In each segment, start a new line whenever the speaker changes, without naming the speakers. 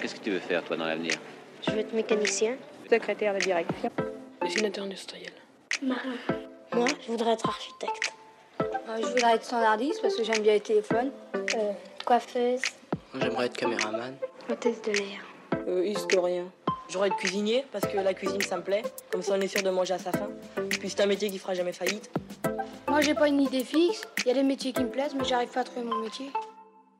Qu'est-ce que tu veux faire, toi, dans l'avenir
Je veux être mécanicien.
Secrétaire de direction. Dessinateur industriel.
Marin. Moi, je voudrais être architecte.
Euh, je voudrais être standardiste parce que j'aime bien les téléphones.
Euh, coiffeuse.
J'aimerais être caméraman.
Hôtesse de l'air.
Euh, historien. J'aurais être cuisinier parce que la cuisine ça me plaît. Comme ça on est sûr de manger à sa faim. Puis c'est un métier qui fera jamais faillite.
Moi, j'ai pas une idée fixe. Il y a des métiers qui me plaisent, mais j'arrive pas à trouver mon métier.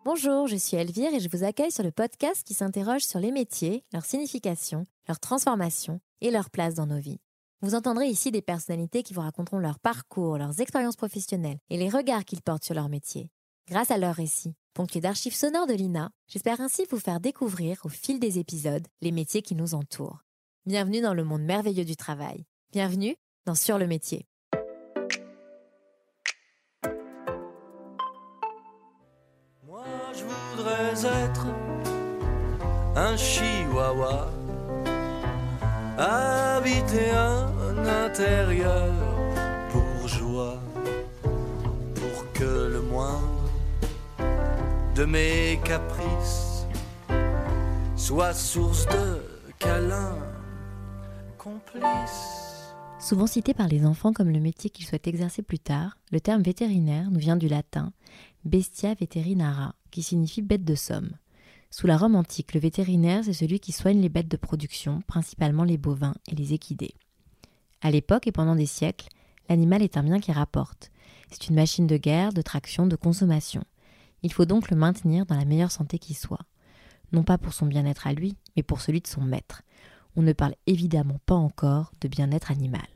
Bonjour, je suis Elvire et je vous accueille sur le podcast qui s'interroge sur les métiers, leur signification, leur transformation et leur place dans nos vies. Vous entendrez ici des personnalités qui vous raconteront leur parcours, leurs expériences professionnelles et les regards qu'ils portent sur leur métier. Grâce à leurs récits, ponctués d'archives sonores de l'INA, j'espère ainsi vous faire découvrir au fil des épisodes les métiers qui nous entourent. Bienvenue dans le monde merveilleux du travail. Bienvenue dans Sur le métier.
Être un chihuahua, habiter un intérieur bourgeois, pour que le moindre de mes caprices soit source de câlins complices.
Souvent cité par les enfants comme le métier qu'ils souhaitent exercer plus tard, le terme vétérinaire nous vient du latin bestia veterinara, qui signifie bête de somme. Sous la Rome antique, le vétérinaire, c'est celui qui soigne les bêtes de production, principalement les bovins et les équidés. À l'époque et pendant des siècles, l'animal est un bien qui rapporte. C'est une machine de guerre, de traction, de consommation. Il faut donc le maintenir dans la meilleure santé qui soit. Non pas pour son bien-être à lui, mais pour celui de son maître. On ne parle évidemment pas encore de bien-être animal.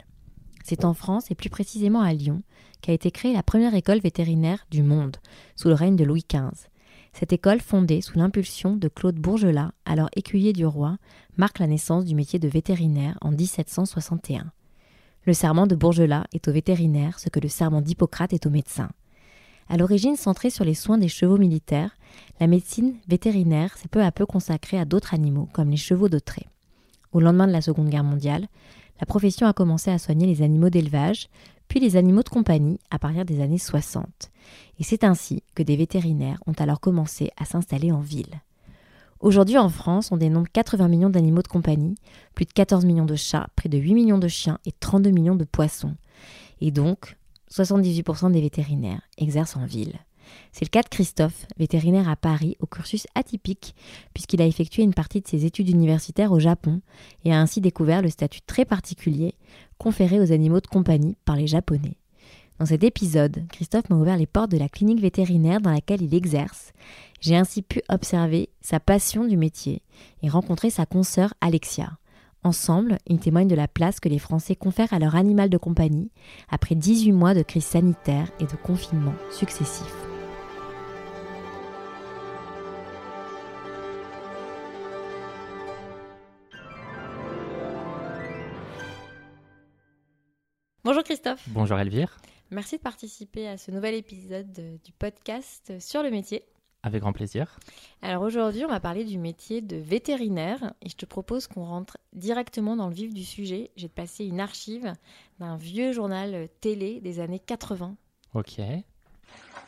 C'est en France, et plus précisément à Lyon, qu'a été créée la première école vétérinaire du monde, sous le règne de Louis XV. Cette école, fondée sous l'impulsion de Claude Bourgelat, alors écuyer du roi, marque la naissance du métier de vétérinaire en 1761. Le serment de Bourgelat est au vétérinaire ce que le serment d'Hippocrate est au médecin. À l'origine centrée sur les soins des chevaux militaires, la médecine vétérinaire s'est peu à peu consacrée à d'autres animaux, comme les chevaux de trait. Au lendemain de la Seconde Guerre mondiale, la profession a commencé à soigner les animaux d'élevage, puis les animaux de compagnie à partir des années 60. Et c'est ainsi que des vétérinaires ont alors commencé à s'installer en ville. Aujourd'hui en France, on dénombre 80 millions d'animaux de compagnie, plus de 14 millions de chats, près de 8 millions de chiens et 32 millions de poissons. Et donc, 78% des vétérinaires exercent en ville. C'est le cas de Christophe, vétérinaire à Paris, au cursus atypique, puisqu'il a effectué une partie de ses études universitaires au Japon et a ainsi découvert le statut très particulier conféré aux animaux de compagnie par les Japonais. Dans cet épisode, Christophe m'a ouvert les portes de la clinique vétérinaire dans laquelle il exerce. J'ai ainsi pu observer sa passion du métier et rencontrer sa consoeur Alexia. Ensemble, ils témoignent de la place que les Français confèrent à leur animal de compagnie après 18 mois de crise sanitaire et de confinement successifs. Bonjour Christophe.
Bonjour Elvire.
Merci de participer à ce nouvel épisode du podcast sur le métier.
Avec grand plaisir.
Alors aujourd'hui, on va parler du métier de vétérinaire et je te propose qu'on rentre directement dans le vif du sujet. J'ai passé une archive d'un vieux journal télé des années 80.
Ok.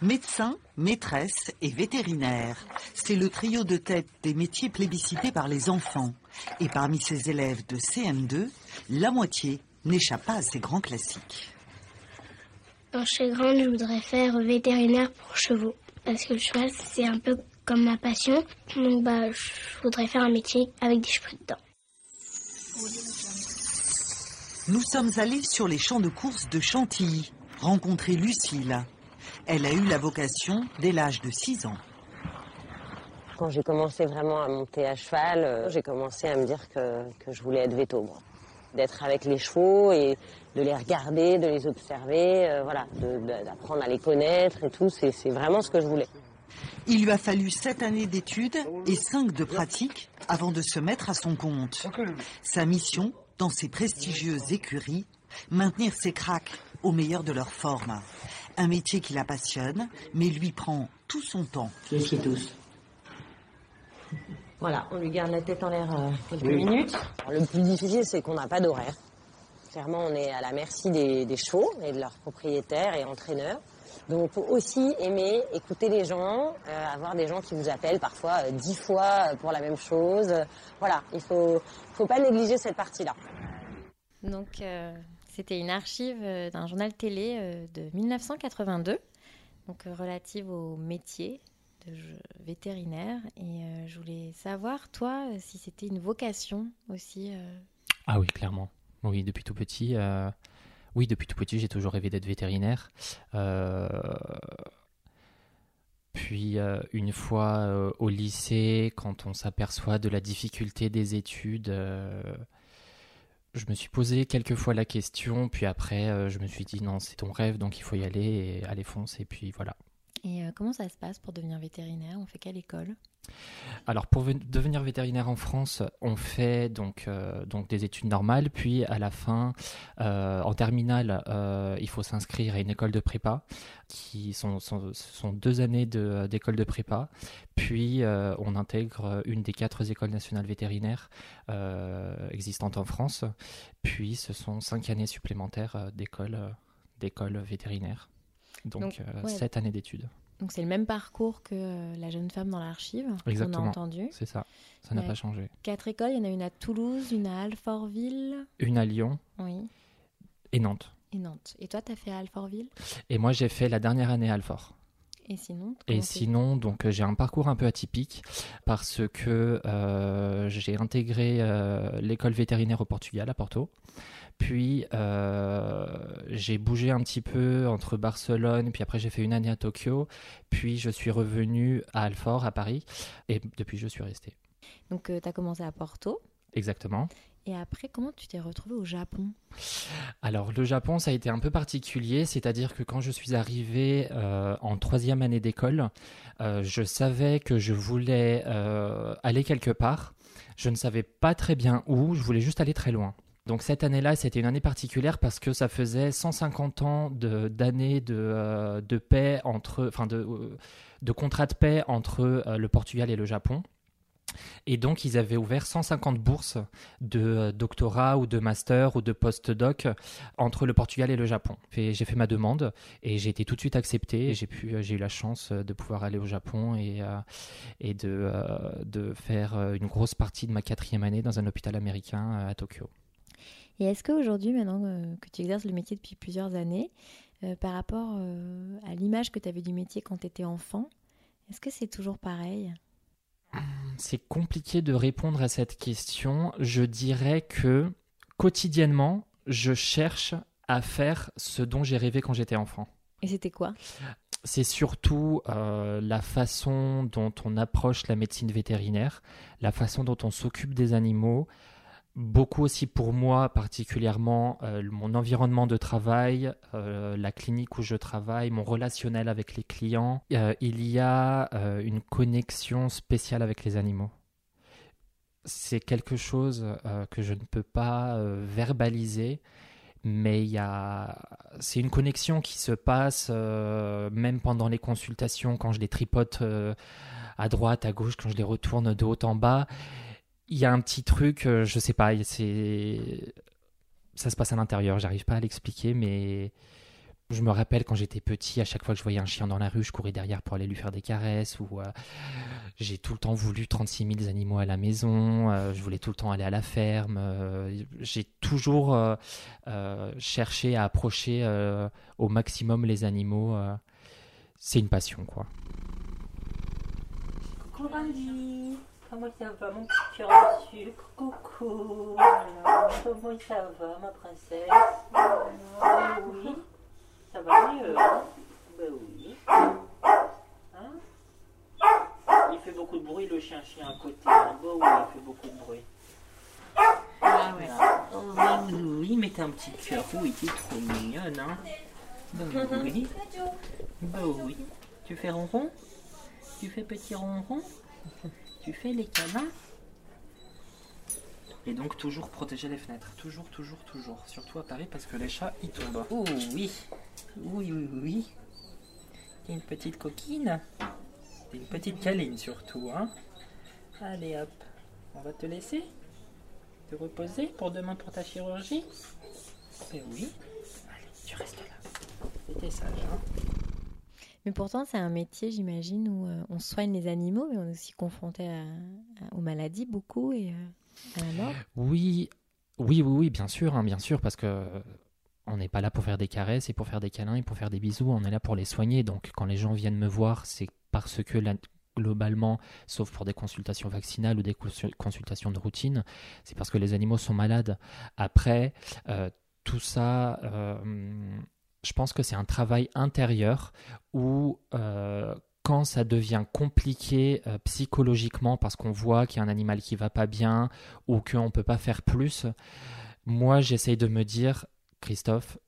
Médecin, maîtresse et vétérinaire, c'est le trio de tête des métiers plébiscités par les enfants. Et parmi ces élèves de CM2, la moitié n'échappe pas à ces grands classiques.
Quand je serai grande, je voudrais faire vétérinaire pour chevaux. Parce que le cheval, c'est un peu comme ma passion. Donc, bah, je voudrais faire un métier avec des chevaux dedans.
Nous sommes allés sur les champs de course de Chantilly, rencontrer Lucille. Elle a eu la vocation dès l'âge de 6 ans.
Quand j'ai commencé vraiment à monter à cheval, euh, j'ai commencé à me dire que, que je voulais être véto. D'être avec les chevaux et de les regarder, de les observer, euh, voilà, d'apprendre à les connaître et tout, c'est vraiment ce que je voulais.
Il lui a fallu 7 années d'études et 5 de pratique avant de se mettre à son compte. Sa mission, dans ces prestigieuses écuries, maintenir ses cracks au meilleur de leur forme. Un métier qui la passionne, mais lui prend tout son temps.
Je tous. Voilà, on lui garde la tête en l'air euh, quelques minutes. Alors, le plus difficile, c'est qu'on n'a pas d'horaire. Clairement, on est à la merci des, des chevaux et de leurs propriétaires et entraîneurs. Donc faut aussi aimer écouter les gens, euh, avoir des gens qui vous appellent parfois euh, dix fois pour la même chose. Voilà, il faut faut pas négliger cette partie-là.
Donc euh, c'était une archive d'un journal télé euh, de 1982, donc euh, relative au métier vétérinaire. Et euh, je voulais savoir, toi, euh, si c'était une vocation aussi. euh,
Ah oui, clairement. Oui, depuis tout petit. Oui, depuis tout petit, j'ai toujours rêvé d'être vétérinaire. Puis une fois au lycée, quand on s'aperçoit de la difficulté des études, je me suis posé quelques fois la question. Puis après, je me suis dit non, c'est ton rêve, donc il faut y aller et aller fonce. Et puis voilà.
Et euh, comment ça se passe pour devenir vétérinaire? On fait quelle école?
Alors pour ven- devenir vétérinaire en France, on fait donc, euh, donc des études normales, puis à la fin, euh, en terminale, il faut s'inscrire à une école de prépa, qui sont, sont, sont deux années de- d'école de, prépa, puis on intègre une des quatre écoles nationales vétérinaires existantes en France, puis ce sont cinq années supplémentaires d'école vétérinaire. Donc,
Donc,
euh,
ouais.
sept années d'études.
Donc c'est le même parcours que euh, la jeune femme dans l'archive qu'on a
Exactement.
entendu.
C'est ça, ça n'a pas changé.
Quatre écoles, il y en a une à Toulouse, une à Alfortville,
Une à Lyon
oui,
et Nantes.
et Nantes. Et toi, tu as fait à Alfortville?
Et moi, j'ai fait la dernière année à Alfort.
Et sinon
Et sinon, donc, euh, j'ai un parcours un peu atypique parce que euh, j'ai intégré euh, l'école vétérinaire au Portugal, à Porto. Puis, euh, j'ai bougé un petit peu entre Barcelone, puis après, j'ai fait une année à Tokyo. Puis, je suis revenu à Alfort, à Paris. Et depuis, je suis resté.
Donc tu as commencé à Porto.
Exactement.
Et après, comment tu t'es retrouvé au Japon?
Alors le Japon, ça a été un peu particulier, c'est-à-dire que quand je suis arrivé euh, en troisième année d'école, euh, je savais que je voulais euh, aller quelque part. Je ne savais pas très bien où, je voulais juste aller très loin. Donc cette année-là, c'était une année particulière parce que ça faisait 150 ans d'années de, euh, de paix entre, enfin de, euh, contrat de paix entre euh, le Portugal et le Japon. Et donc, ils avaient ouvert 150 bourses de doctorat ou de master ou de post-doc entre le Portugal et le Japon. J'ai fait ma demande et j'ai été tout de suite accepté. J'ai eu la chance de pouvoir aller au Japon et, de, faire une grosse partie de ma quatrième année dans un hôpital américain à Tokyo.
Et est-ce qu'aujourd'hui, maintenant euh, que tu exerces le métier depuis plusieurs années, euh, par rapport euh, à l'image que tu avais du métier quand tu étais enfant, est-ce que c'est toujours pareil?
C'est compliqué de répondre à cette question. Je dirais que quotidiennement, je cherche à faire ce dont j'ai rêvé quand j'étais enfant.
Et c'était quoi?
C'est surtout euh, la façon dont on approche la médecine vétérinaire, la façon dont on s'occupe des animaux. Beaucoup aussi pour moi particulièrement euh, mon environnement de travail, euh, la clinique où je travaille, mon relationnel avec les clients. Euh, il y a une connexion spéciale avec les animaux. C'est quelque chose que je ne peux pas verbaliser, mais il a c'est une connexion qui se passe même pendant les consultations quand je les tripote à droite à gauche quand je les retourne de haut en bas il y a un petit truc euh, je sais pas c'est ça se passe à l'intérieur j'arrive pas à l'expliquer mais je me rappelle quand j'étais petit, à chaque fois que je voyais un chien dans la rue, je courais derrière pour aller lui faire des caresses. Ou euh, j'ai tout le temps voulu 36 000 animaux à la maison. euh, je voulais tout le temps aller à la ferme. j'ai toujours cherché à approcher au maximum les animaux. c'est une passion, quoi.
Comment ça va mon petit cœur de sucre. Coucou, alors, comment ça va ma princesse? Ah Oui, ça va mieux, hein? Ben oui. Hein? Il fait beaucoup de bruit le chien-chien à côté, hein? Ben oui, il fait beaucoup de bruit. Ah ouais. Oh, oui, oui, mais t'as un petit cœur, oui, t'es trop mignonne, hein? Ben oui. Ben oui. Tu fais ronron Tu fais petit ronron Tu fais les câlins Et donc toujours protéger les fenêtres. Toujours, toujours, toujours. Surtout à Paris parce que les chats y tombent. Oh oui Oui, oui, oui. T'es une petite coquine T'es une petite câline surtout, hein Allez hop. On va te laisser te reposer pour demain pour ta chirurgie Eh oui. Allez, tu restes là. T'es sage, hein
Mais pourtant, c'est un métier, j'imagine, où euh, on soigne les animaux, mais on est aussi confronté aux maladies beaucoup et euh, à la mort.
Oui, oui, oui, oui, bien sûr, hein, bien sûr, parce que euh, on n'est pas là pour faire des caresses et pour faire des câlins et pour faire des bisous, on est là pour les soigner. Donc quand les gens viennent me voir, c'est parce que globalement, sauf pour des consultations vaccinales ou des consul- consultations de routine, c'est parce que les animaux sont malades. Après, tout ça, je pense que c'est un travail intérieur où euh, quand ça devient compliqué euh, psychologiquement parce qu'on voit qu'il y a un animal qui va pas bien ou qu'on ne peut pas faire plus, moi j'essaye de me dire, Christophe,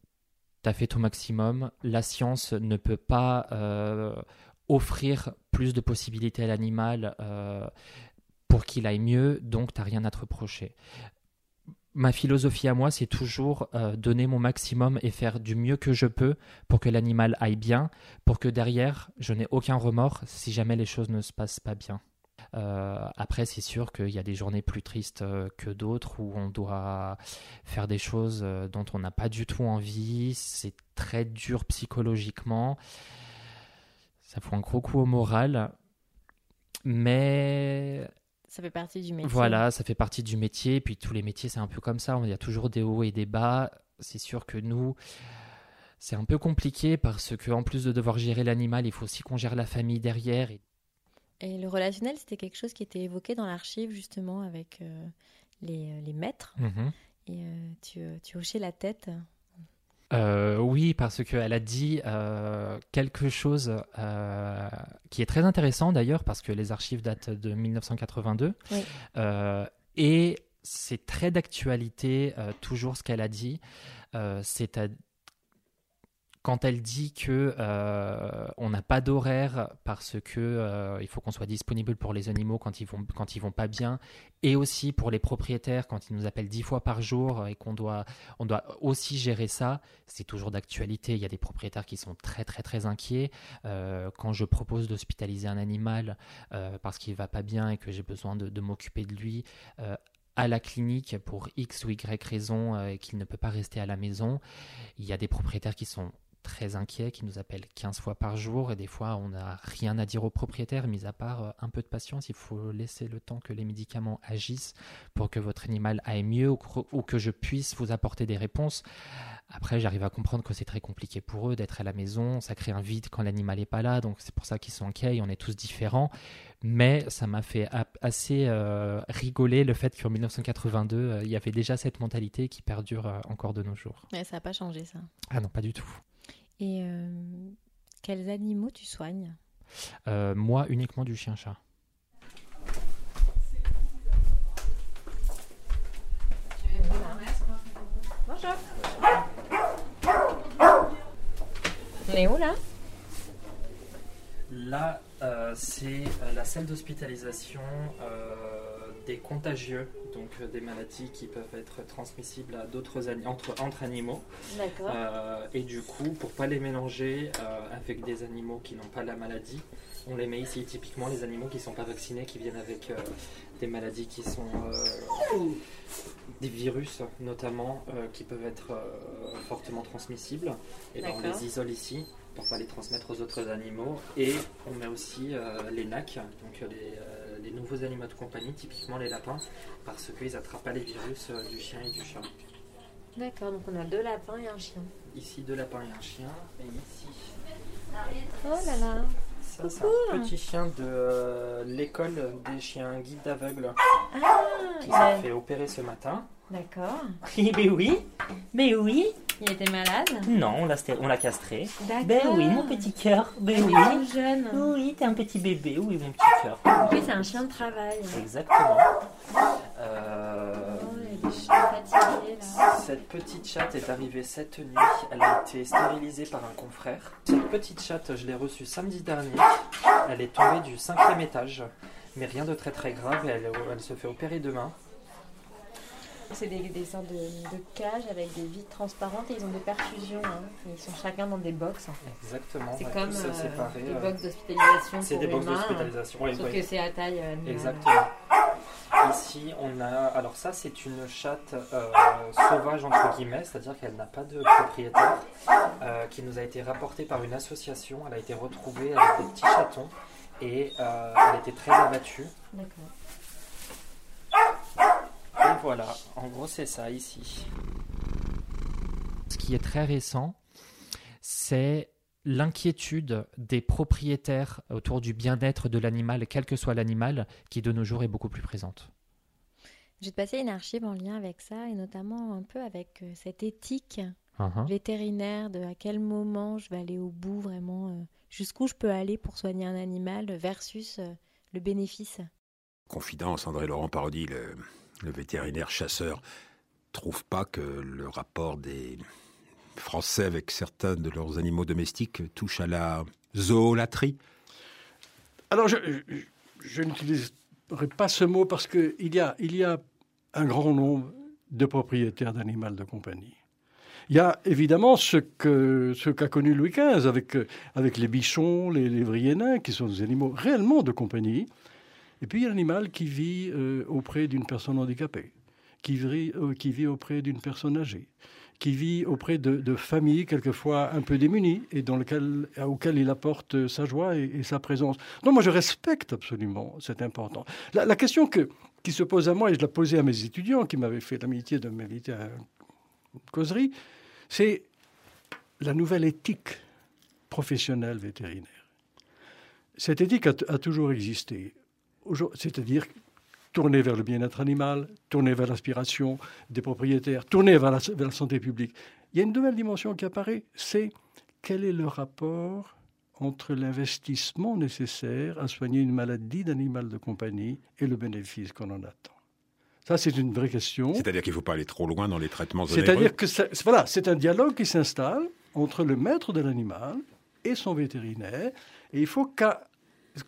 tu as fait ton maximum, la science ne peut pas euh, offrir plus de possibilités à l'animal pour qu'il aille mieux, donc tu n'as rien à te reprocher. Ma philosophie à moi, c'est toujours euh, donner mon maximum et faire du mieux que je peux pour que l'animal aille bien, pour que derrière, je n'ai aucun remords si jamais les choses ne se passent pas bien. Euh, après, c'est sûr qu'il y a des journées plus tristes euh, que d'autres où on doit faire des choses dont on n'a pas du tout envie. C'est très dur psychologiquement. Ça fout un gros coup au moral. Mais
Ça fait partie du métier.
voilà, ça fait partie du métier. Puis tous les métiers, c'est un peu comme ça. Il y a toujours des hauts et des bas. C'est sûr que nous, c'est un peu compliqué parce que en plus de devoir gérer l'animal, il faut aussi qu'on gère la famille derrière. Et
Et le relationnel, c'était quelque chose qui était évoqué dans l'archive, justement, avec euh, les, les maîtres.
Mhm.
Et euh, tu, euh, tu hochais la tête.
Euh, oui, parce qu'elle a dit euh, quelque chose euh, qui est très intéressant d'ailleurs, parce que les archives datent de 1982.
Oui.
Euh, et c'est très d'actualité, toujours ce qu'elle a dit. C'est à- quand elle dit que euh, on n'a pas d'horaire parce que euh, il faut qu'on soit disponible pour les animaux quand ils vont quand ils vont pas bien, et aussi pour les propriétaires quand ils nous appellent dix fois par jour et qu'on doit on doit aussi gérer ça. C'est toujours d'actualité. Il y a des propriétaires qui sont très très très inquiets Euh, quand je propose d'hospitaliser un animal parce qu'il va pas bien et que j'ai besoin de, de m'occuper de lui. à la clinique pour X ou Y raison et qu'il ne peut pas rester à la maison. Il y a des propriétaires qui sont très inquiets, qui nous appellent 15 fois par jour et des fois on n'a rien à dire aux propriétaires, mis à part euh, un peu de patience, il faut laisser le temps que les médicaments agissent pour que votre animal aille mieux ou que, je puisse vous apporter des réponses. Après, j'arrive à comprendre que c'est très compliqué pour eux d'être à la maison, ça crée un vide quand l'animal n'est pas là, donc c'est pour ça qu'ils sont inquiets, et on est tous différents. Mais ça m'a fait assez euh, rigoler le fait qu'en 1982, euh, il y avait déjà cette mentalité qui perdure euh, encore de nos jours.
Mais ça n'a pas changé, ça.
Ah non, pas du tout.
Et euh, quels animaux tu soignes?
Euh, moi, uniquement du chien-chat.
Bonjour. On est où là?
Là, euh, c'est la salle d'hospitalisation euh, des contagieux, donc euh, des maladies qui peuvent être transmissibles à d'autres entre, entre animaux. Euh, et du coup, pour pas les mélanger euh, avec des animaux qui n'ont pas la maladie, on les met ici typiquement les animaux qui sont pas vaccinés, qui viennent avec des maladies qui sont des virus notamment, qui peuvent être fortement transmissibles. Et ben, on les isole ici pour pas les transmettre aux autres animaux. Et on met aussi les NAC, donc les, les nouveaux animaux de compagnie, typiquement les lapins, parce qu'ils n'attrapent pas les virus euh, du chien et du chat.
D'accord, donc on a deux lapins et un chien.
Ici deux lapins et un chien, et ici
Oh là là
ça c'est un petit chien de euh, l'école des chiens guides d'aveugles
Ah
qui s'est
a-
fait opérer ce matin.
D'accord.
mais oui, mais oui.
Il était malade
Non, on l'a on l'a castré.
D'accord.
Ben oui, mon petit cœur. Ben
Il
oui.
est tout jeune.
Oui, t'es un petit bébé, oui, mon petit cœur.
Oui, c'est un chien de travail.
Exactement.
Euh,
Oh, il là.
Cette petite chatte est arrivée cette nuit. Elle a été stérilisée par un confrère. Cette petite chatte, je l'ai reçue samedi dernier. Elle est tombée du cinquième étage, mais rien de très très grave. Et elle, elle se fait opérer demain.
C'est des, des sortes de, de cages avec des vitres transparentes et ils ont des perfusions. hein. Ils sont chacun dans des box.
Exactement.
C'est
ouais,
comme euh,
séparés,
des
euh,
box d'hospitalisation
C'est des box
humains,
d'hospitalisation. Oui,
Sauf
oui.
que c'est à taille euh.
Exactement. ici, on a. Alors, ça, c'est une chatte euh, sauvage, entre guillemets, c'est-à-dire qu'elle n'a pas de propriétaire, euh, qui nous a été rapportée par une association. Elle a été retrouvée avec des petits chatons et elle était très abattue.
D'accord.
Voilà, en gros, c'est ça ici. Ce qui est très récent, c'est l'inquiétude des propriétaires autour du bien-être de l'animal, quel que soit l'animal, qui de nos jours est beaucoup plus présente.
Je vais te passer une archive en lien avec ça et notamment un peu avec euh, cette éthique
Mhm.
vétérinaire de à quel moment je vais aller au bout vraiment, euh, jusqu'où je peux aller pour soigner un animal versus euh, le bénéfice.
Confidence, André Laurent Parodi, le, le vétérinaire chasseur, trouve pas que le rapport des Français avec certains de leurs animaux domestiques touche à la zoolatrie
Alors, je, n'utiliserai pas ce mot parce qu'il y a, y a un grand nombre de propriétaires d'animaux de compagnie. Il y a évidemment ce qu'a connu Louis XV avec, avec les bichons, les lévriers nains, qui sont des animaux réellement de compagnie. Et puis il y a l'animal qui vit euh, auprès d'une personne handicapée, qui vit, euh, qui vit auprès d'une personne âgée, qui vit auprès de, familles quelquefois un peu démunies et dans lequel, auxquelles il apporte sa joie et, sa présence. Donc moi je respecte absolument cette importance. La, question que, qui se pose à moi, et je la posais à mes étudiants qui m'avaient fait l'amitié de m'inviter à une causerie, c'est la nouvelle éthique professionnelle vétérinaire. Cette éthique a, toujours existé, c'est-à-dire tournée vers le bien-être animal, tournée vers l'aspiration des propriétaires, tournée vers la, vers la santé publique. Il y a une nouvelle dimension qui apparaît, c'est quel est le rapport entre l'investissement nécessaire à soigner une maladie d'animal de compagnie et le bénéfice qu'on en attend? Ça, c'est une vraie question.
C'est-à-dire qu'il ne faut pas aller trop loin dans les traitements
C'est-à-dire que ça- voilà, c'est un dialogue qui s'installe entre le maître de l'animal et son vétérinaire. Et il faut que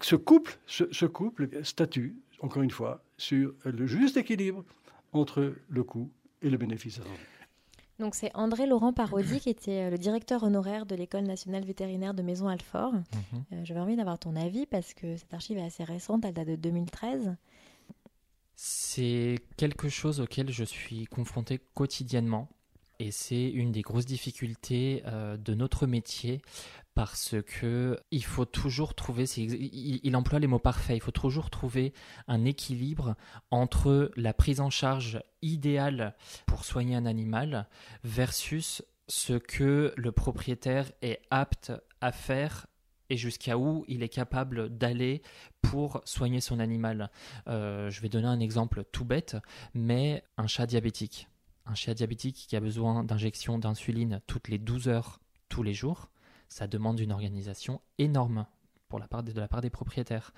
ce couple, ce, ce couple statue, encore une fois, sur le juste équilibre entre le coût et le bénéfice. attendu.
Donc c'est André Laurent Parodi qui était euh, le directeur honoraire de l'École nationale vétérinaire de Maison-Alfort. Euh, J'avais envie d'avoir ton avis parce que cette archive est assez récente, elle date de 2013.
C'est quelque chose auquel je suis confronté quotidiennement et c'est une des grosses difficultés euh, de notre métier parce que il faut toujours trouver, il, emploie les mots parfaits, il faut toujours trouver un équilibre entre la prise en charge idéale pour soigner un animal versus ce que le propriétaire est apte à faire et jusqu'à où il est capable d'aller pour soigner son animal. Euh, je vais donner un exemple tout bête, mais un chat diabétique. Un chat diabétique qui a besoin d'injection d'insuline toutes les 12 heures tous les jours, ça demande une organisation énorme de, de la part des propriétaires.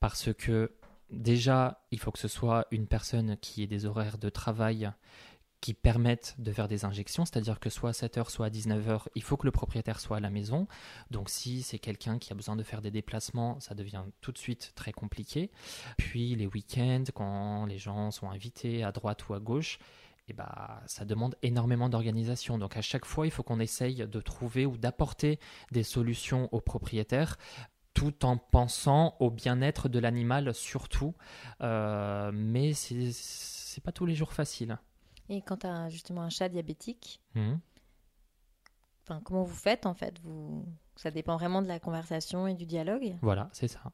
Parce que déjà, il faut que ce soit une personne qui ait des horaires de travail qui permettent de faire des injections, c'est-à-dire que soit à 7h, soit à 19h, il faut que le propriétaire soit à la maison. Donc si c'est quelqu'un qui a besoin de faire des déplacements, ça devient tout de suite très compliqué. Puis les week-ends, quand les gens sont invités à droite ou à gauche, eh ben, ça demande énormément d'organisation. Donc à chaque fois, il faut qu'on essaye de trouver ou d'apporter des solutions aux propriétaires tout en pensant au bien-être de l'animal surtout. Euh, mais c'est pas tous les jours facile.
Et quand tu as justement un chat diabétique, enfin, comment vous faites en fait? Vous... Ça dépend vraiment de la conversation et du dialogue?
Voilà, c'est ça.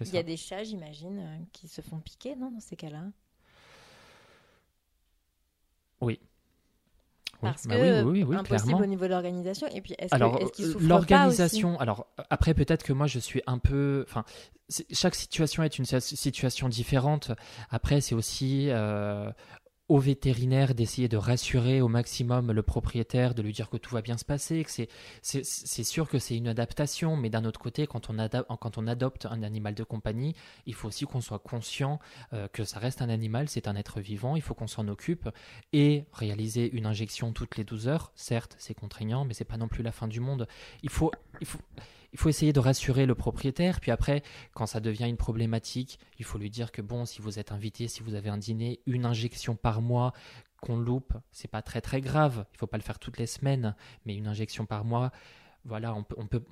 Il y a des chats, j'imagine, euh, qui se font piquer, non, dans ces cas-là?
Oui.
Parce
bah
que
oui, oui, oui,
impossible
clairement.
au niveau de l'organisation. Et puis, est-ce
Alors,
qu'ils pas
l'organisation, alors après peut-être que moi je suis un peu, enfin, chaque situation est une si- situation différente. Après, c'est aussi euh, au vétérinaire d'essayer de rassurer au maximum le propriétaire, de lui dire que tout va bien se passer, que c'est sûr que c'est une adaptation, mais d'un autre côté, quand on, quand on adopte un animal de compagnie, il faut aussi qu'on soit conscient euh, que ça reste un animal, c'est un être vivant, il faut qu'on s'en occupe et réaliser une injection toutes les 12 heures, certes, c'est contraignant, mais c'est pas non plus la fin du monde. Il faut, il faut, il faut essayer de rassurer le propriétaire, puis après, quand ça devient une problématique, il faut lui dire que bon, si vous êtes invité, si vous avez un dîner, une injection par mois qu'on loupe, c'est pas très très grave. Il faut pas le faire toutes les semaines, mais une injection par mois, voilà, on peut, on peut,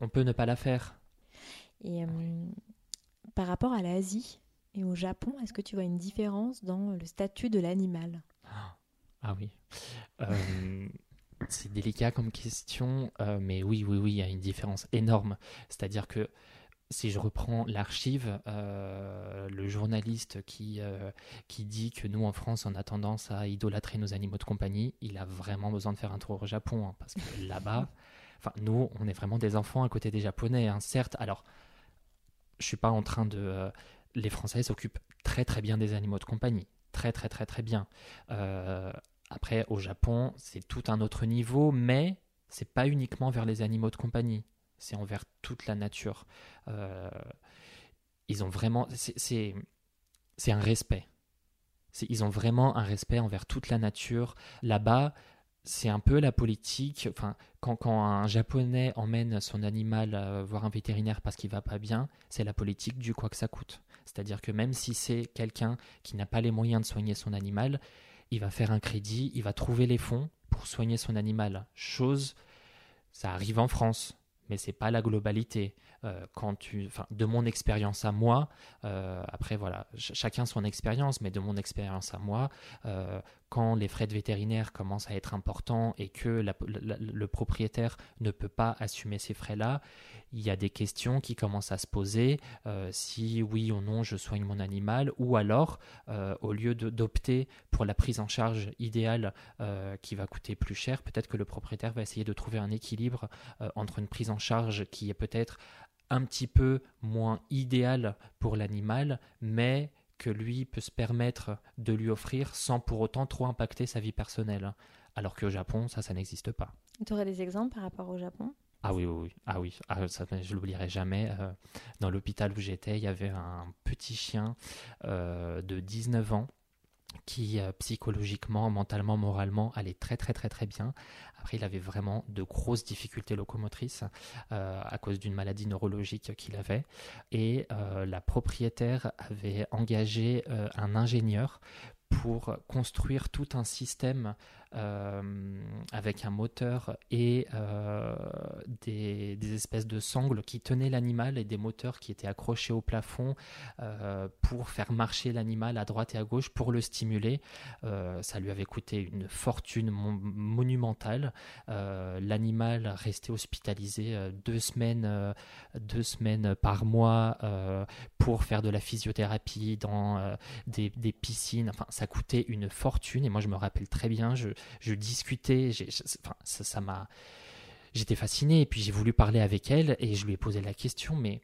on peut ne pas la faire.
Et euh, par rapport à l'Asie Et au Japon, est-ce que tu vois une différence dans le statut de l'animal?
Ah oui. Euh, c'est délicat comme question, euh, mais oui, oui, oui, il y a une différence énorme. C'est-à-dire que si je reprends l'archive, euh, le journaliste qui, qui dit que nous en France on a tendance à idolâtrer nos animaux de compagnie, il a vraiment besoin de faire un tour au Japon, hein, parce que là-bas, enfin nous, on est vraiment des enfants à côté des Japonais, hein, certes. Alors, je suis pas en train de, les Français s'occupent très très bien des animaux de compagnie, très très très très bien. Après, au Japon, c'est tout un autre niveau, mais c'est pas uniquement vers les animaux de compagnie, c'est envers toute la nature. Euh, ils ont vraiment, c'est un respect. Ils ont vraiment un respect envers toute la nature. Là-bas, c'est un peu la politique. Enfin, quand, quand, un Japonais emmène son animal euh, voir un vétérinaire parce qu'il va pas bien, c'est la politique du quoi que ça coûte. C'est-à-dire que même si c'est quelqu'un qui n'a pas les moyens de soigner son animal, il va faire un crédit, il va trouver les fonds pour soigner son animal. Chose, ça arrive en France, mais c'est pas la globalité. Euh, de mon expérience à moi, euh, après voilà, chacun son expérience, mais de mon expérience à moi, euh, quand les frais de vétérinaire commencent à être importants et que le propriétaire ne peut pas assumer ces frais-là, il y a des questions qui commencent à se poser si oui ou non je soigne mon animal, ou alors au lieu d'opter pour la prise en charge idéale qui va coûter plus cher, peut-être que le propriétaire va essayer de trouver un équilibre entre une prise en charge qui est peut-être un petit peu moins idéal pour l'animal, mais que lui peut se permettre de lui offrir sans pour autant trop impacter sa vie personnelle. Alors qu'au Japon, ça, ça n'existe pas.
Tu aurais des exemples par rapport au Japon?
Ah oui, oui, oui. Ah oui, ah, ça, je l'oublierai jamais. Euh, dans l'hôpital où j'étais, il y avait un petit chien euh, de 19 ans qui euh, psychologiquement, mentalement, moralement allait très très très très bien. Après, il avait vraiment de grosses difficultés locomotrices euh, à cause d'une maladie neurologique qu'il avait. Et euh, la propriétaire avait engagé un ingénieur pour construire tout un système avec un moteur et euh, des, espèces de sangles qui tenaient l'animal et des moteurs qui étaient accrochés au plafond euh, pour faire marcher l'animal à droite et à gauche pour le stimuler. ça lui avait coûté une fortune monumentale. l'animal restait hospitalisé deux semaines, deux semaines par mois pour faire de la physiothérapie dans des, piscines. Enfin, ça coûtait une fortune et moi je me rappelle très bien. Je discutais, ça m'a, j'étais fasciné et puis j'ai voulu parler avec elle et je lui ai posé la question, mais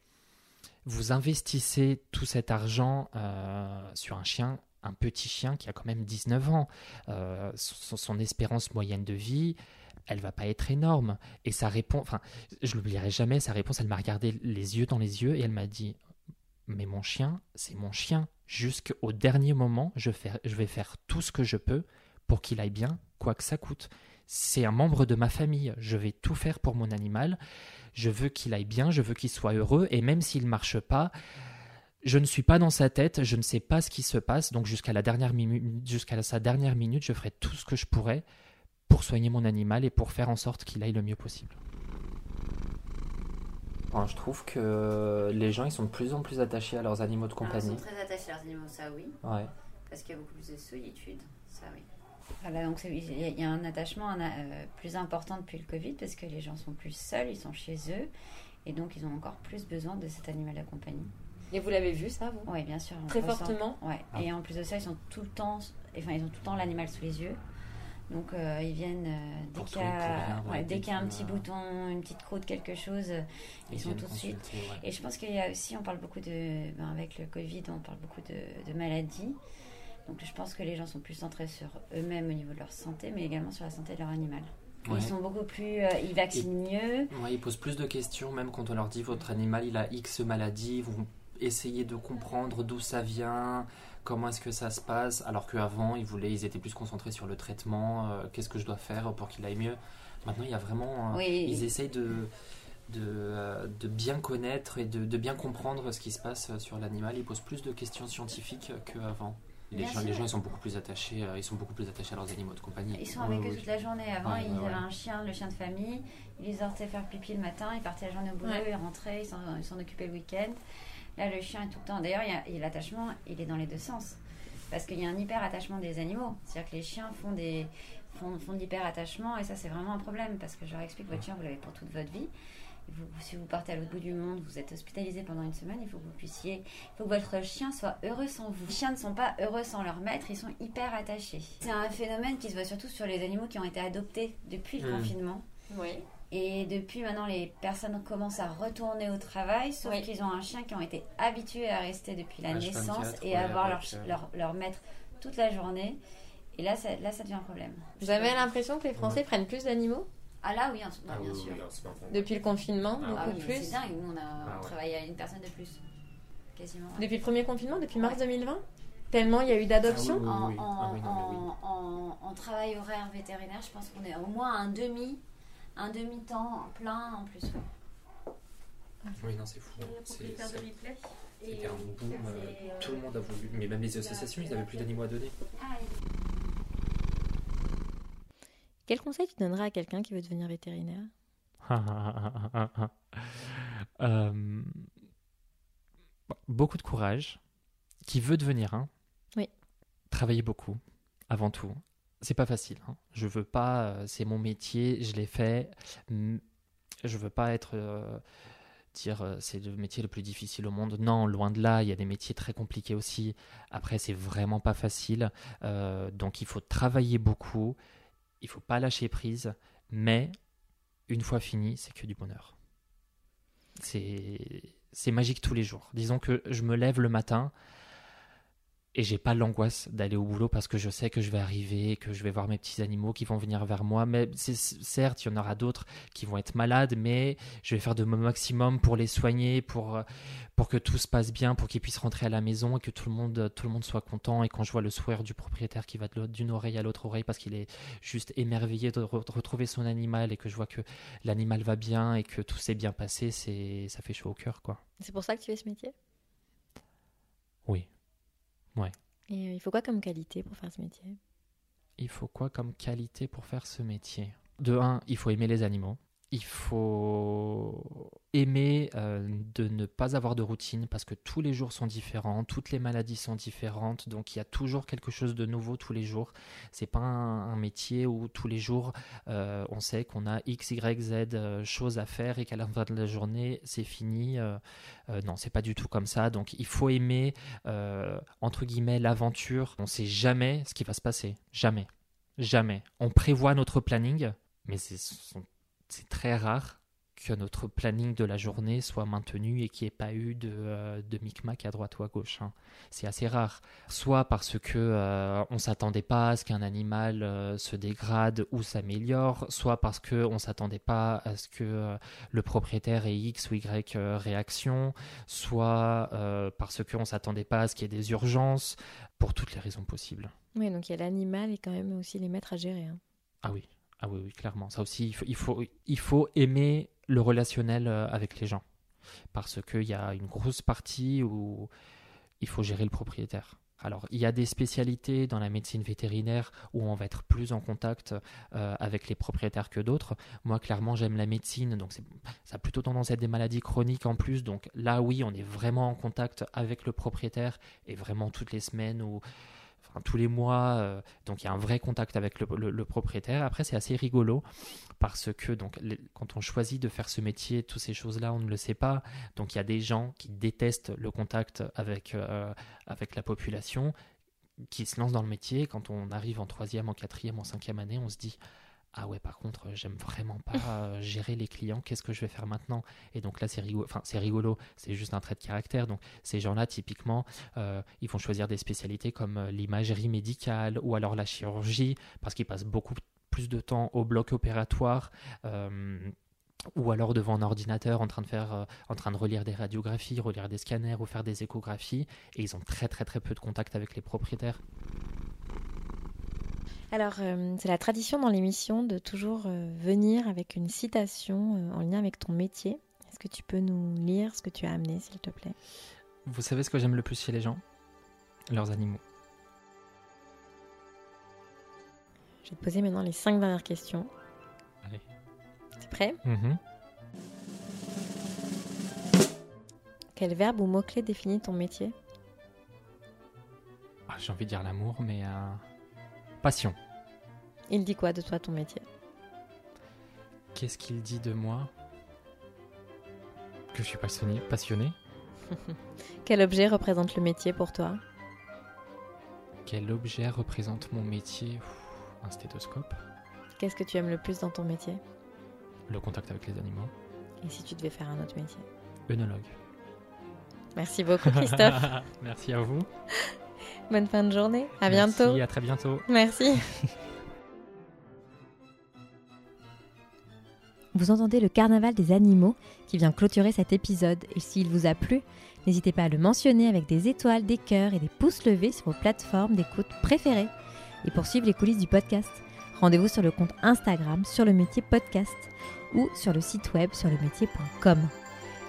vous investissez tout cet argent euh, sur un chien, un petit chien qui a quand même 19 ans, euh, son, espérance moyenne de vie, elle va pas être énorme. Et sa réponse, enfin, je l'oublierai jamais, sa réponse, elle m'a regardé les yeux dans les yeux et elle m'a dit, mais mon chien, c'est mon chien. Jusqu'au dernier moment, je, je vais faire tout ce que je peux pour qu'il aille bien, quoi que ça coûte. C'est un membre de ma famille, je vais tout faire pour mon animal, je veux qu'il aille bien, je veux qu'il soit heureux, et même s'il ne marche pas, je ne suis pas dans sa tête, je ne sais pas ce qui se passe, donc jusqu'à la dernière minute, jusqu'à sa dernière minute, je ferai tout ce que je pourrai pour soigner mon animal et pour faire en sorte qu'il aille le mieux possible. je trouve que les gens ils sont de plus en plus attachés à leurs animaux de compagnie.
ils sont très attachés à leurs animaux, ça oui.
Ouais.
Parce qu'il y a beaucoup plus de solitude, ça oui. Voilà, donc il y a un attachement euh, plus important depuis le Covid parce que les gens sont plus seuls, ils sont chez eux et donc ils ont encore plus besoin de cet animal de compagnie.
Et vous l'avez vu ça, vous?
Oui, bien sûr.
Très fortement.
Ouais. Ah. Et en plus de ça, ils sont tout le temps, enfin ils ont tout le temps l'animal sous les yeux. Donc euh, ils viennent euh, dès qu'il y a, dès qu'il y a un petit bouton, une petite croûte, quelque chose, ils, sont tout de suite. Et je pense qu'il y a aussi, on parle beaucoup de, ben, avec le Covid, on parle beaucoup de, de maladies. Donc je pense que les gens sont plus centrés sur eux-mêmes au niveau de leur santé, mais également sur la santé de leur animal. Ils sont beaucoup plus. Euh, ils vaccinent mieux.
Ouais, ils posent plus de questions, même quand on leur dit votre animal il a X maladie, ils vont essayer de comprendre d'où ça vient, comment est-ce que ça se passe, alors qu'avant ils, voulaient, ils étaient plus concentrés sur le traitement, euh, qu'est-ce que je dois faire pour qu'il aille mieux. Maintenant il y a vraiment. Euh, ils essayent de. De, de, bien connaître et de, de, bien comprendre ce qui se passe sur l'animal. Ils posent plus de questions scientifiques qu'avant. Les gens, les gens, ils sont beaucoup plus attachés, euh, ils sont beaucoup plus attachés à leurs animaux de compagnie.
Ils sont avec eux toute la journée. Avant, ils avaient un chien, le chien de famille. Ils les sortaient faire pipi le matin, ils partaient la journée au boulot, ils rentraient, ils s'en occupaient le week-end. Là, le chien est tout le temps. D'ailleurs, l'attachement, il est dans les deux sens. Parce qu'il y a un hyper attachement des animaux. C'est-à-dire que les chiens font, des, font, font de l'hyper attachement et ça, c'est vraiment un problème. Parce que je leur explique, votre chien, vous l'avez pour toute votre vie. Vous- si vous partez à l'autre bout du monde, vous êtes hospitalisé pendant une semaine, il faut que vous puissiez, il faut que votre chien soit heureux sans vous. Les chiens ne sont pas heureux sans leur maître, ils sont hyper attachés. C'est un phénomène qui se voit surtout sur les animaux qui ont été adoptés depuis le
Mm.
confinement.
Oui.
Et depuis maintenant, les personnes commencent à retourner au travail, sauf
Oui.
qu'ils ont un chien qui ont été habitués à rester depuis la
H24,
naissance et à avoir leur,
euh,
leur, leur maître toute la journée. Et là, ça, là, ça devient un problème.
Vous avez l'impression que les Français
Ouais.
prennent plus d'animaux?
Ah là, oui, en
Ah
bien
oui,
sûr.
oui, en. Depuis le confinement,
Ah
beaucoup
oui,
plus.
C'est dingue, nous, on, a,
Ah
on travaille à une personne de plus. Quasiment. ouais.
Depuis le premier confinement, depuis mars 2020 Tellement il y a eu d'adoptions
En,
Ah
en-
oui, non, mais oui.
en- en- en travail horaire vétérinaire, je pense qu'on est au moins un demi, un demi-temps plein en plus.
Oui, non, c'est fou.
Et le
C'est- un boom. euh,
euh,
Tout le monde a voulu. Mais même les associations, ils n'avaient plus d'animaux à donner.
Quel conseil tu donnerais à quelqu'un qui veut devenir vétérinaire?
Euh, beaucoup de courage, qui veut devenir un?
Oui.
Travailler beaucoup, avant tout. C'est pas facile. hein. Je veux pas. euh, c'est mon métier, je l'ai fait. Je veux pas être. euh, dire c'est le métier le plus difficile au monde. Non, loin de là, il y a des métiers très compliqués aussi. Après, c'est vraiment pas facile. Euh, donc, il faut travailler beaucoup. Il faut pas lâcher prise. Mais une fois fini, c'est que du bonheur. C'est c'est magique tous les jours. Disons que je me lève le matin et j'ai pas l'angoisse d'aller au boulot parce que je sais que je vais arriver, que je vais voir mes petits animaux qui vont venir vers moi. Mais certes, il y en aura d'autres qui vont être malades, mais je vais faire de mon maximum pour les soigner, pour, euh, pour que tout se passe bien, pour qu'ils puissent rentrer à la maison et que tout le monde, tout le monde soit content. Et quand je vois le sourire du propriétaire qui va d'une oreille à l'autre oreille parce qu'il est juste émerveillé de re- de retrouver son animal et que je vois que l'animal va bien et que tout s'est bien passé, c'est ça fait chaud au cœur, quoi.
C'est pour ça que tu fais ce métier?
Oui. Ouais.
Et euh, il faut quoi comme qualité pour faire ce métier?
Il faut quoi comme qualité pour faire ce métier? De un, il faut aimer les animaux. Il faut aimer euh, de ne pas avoir de routine parce que tous les jours sont différents, toutes les maladies sont différentes, donc il y a toujours quelque chose de nouveau tous les jours. C'est pas un, métier où tous les jours euh, on sait qu'on a X, Y, Z euh, choses à faire et qu'à la fin de la journée c'est fini. Non, c'est pas du tout comme ça. Donc il faut aimer entre guillemets l'aventure. On sait jamais ce qui va se passer, jamais, jamais. On prévoit notre planning, mais c'est son- c'est très rare que notre planning de la journée soit maintenu et qu'il n'y ait pas eu de, euh, de micmac à droite ou à gauche. hein. C'est assez rare. Soit parce que euh, on s'attendait pas à ce qu'un animal euh, se dégrade ou s'améliore, soit parce que on s'attendait pas à ce que euh, le propriétaire ait X ou Y réaction, soit parce qu'on s'attendait pas à ce qu'il y ait des urgences, pour toutes les raisons possibles.
Oui, donc il y a l'animal et quand même aussi les maîtres à gérer. hein.
Ah oui, ah oui, clairement. Ça aussi, il faut, aimer le relationnel euh, avec les gens. Parce qu'il y a une grosse partie où il faut gérer le propriétaire. Alors, il y a des spécialités dans la médecine vétérinaire où on va être plus en contact euh, avec les propriétaires que d'autres. Moi, clairement, j'aime la médecine, donc ça a plutôt tendance à être des maladies chroniques en plus. Donc là, oui, on est vraiment en contact avec le propriétaire et vraiment toutes les semaines ou tous les mois. euh, donc il y a un vrai contact avec le, propriétaire. Après, c'est assez rigolo parce que donc, quand on choisit de faire ce métier, toutes ces choses-là, on ne le sait pas. Donc il y a des gens qui détestent le contact avec, euh, avec la population, qui se lancent dans le métier. Quand on arrive en troisième, en quatrième, en cinquième année, on se dit ah ouais, par contre, j'aime vraiment pas euh, gérer les clients. Qu'est-ce que je vais faire maintenant? Et donc là, c'est rigolo. Enfin, c'est rigolo. C'est juste un trait de caractère. Donc ces gens-là, typiquement, euh, ils vont choisir des spécialités comme euh, l'imagerie médicale ou alors la chirurgie parce qu'ils passent beaucoup plus de temps au bloc opératoire. euh, ou alors devant un ordinateur en train de faire, euh, en train de relire des radiographies, relire des scanners ou faire des échographies, et ils ont très très très peu de contact avec les propriétaires.
Alors, euh, c'est la tradition dans l'émission de toujours euh, venir avec une citation euh, en lien avec ton métier. Est-ce que tu peux nous lire ce que tu as amené, s'il te plaît?
Vous savez ce que j'aime le plus chez les gens? Leurs animaux.
Je vais te poser maintenant les cinq dernières questions.
Allez.
C'est prêt?
Mhm.
Quel verbe ou mot-clé définit ton métier?
Ah, J'ai envie de dire l'amour, mais euh, passion.
Il dit quoi de toi ton métier?
Qu'est-ce qu'il dit de moi? Que je suis passionné. passionné.
Quel objet représente le métier pour toi?
Quel objet représente mon métier? Un stéthoscope.
Qu'est-ce que tu aimes le plus dans ton métier?
Le contact avec les animaux.
Et si tu devais faire un autre métier?
Œnologue.
Merci beaucoup Christophe.
Merci à vous.
Bonne fin de journée. À
Merci,
bientôt.
à très bientôt.
Merci. Vous entendez le carnaval des animaux qui vient clôturer cet épisode et s'il vous a plu, n'hésitez pas à le mentionner avec des étoiles, des cœurs et des pouces levés sur vos plateformes d'écoute préférées. Et pour suivre les coulisses du podcast, rendez-vous sur le compte Instagram sur le métier podcast ou sur le site web sur le métier.com.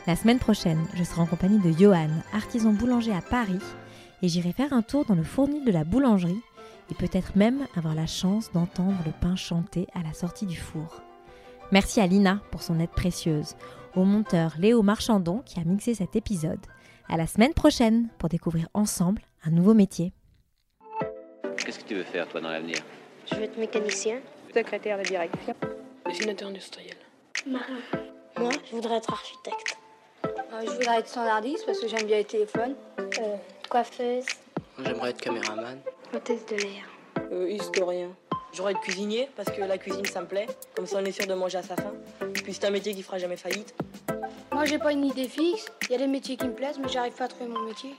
La semaine prochaine, je serai en compagnie de Johan, artisan boulanger à Paris, et j'irai faire un tour dans le fournil de la boulangerie et peut-être même avoir la chance d'entendre le pain chanter à la sortie du four. Merci à Lina pour son aide précieuse, au monteur Léo Marchandon qui a mixé cet épisode. À la semaine prochaine pour découvrir ensemble un nouveau métier.
Qu'est-ce que tu veux faire, toi, dans l'avenir?
Je veux être mécanicien.
Secrétaire de direction.
Dessinateur industriel.
Marin. Moi, je voudrais être architecte.
Euh, je voudrais être standardiste parce que j'aime bien les téléphones.
Euh, coiffeuse.
J'aimerais être caméraman.
Hôtesse de l'air.
Euh, historien. J'aurais être cuisinier parce que la cuisine ça me plaît. Comme ça on est sûr de manger à sa faim. Puis c'est un métier qui fera jamais faillite.
Moi, j'ai pas une idée fixe. Il y a des métiers qui me plaisent, mais j'arrive pas à trouver mon métier.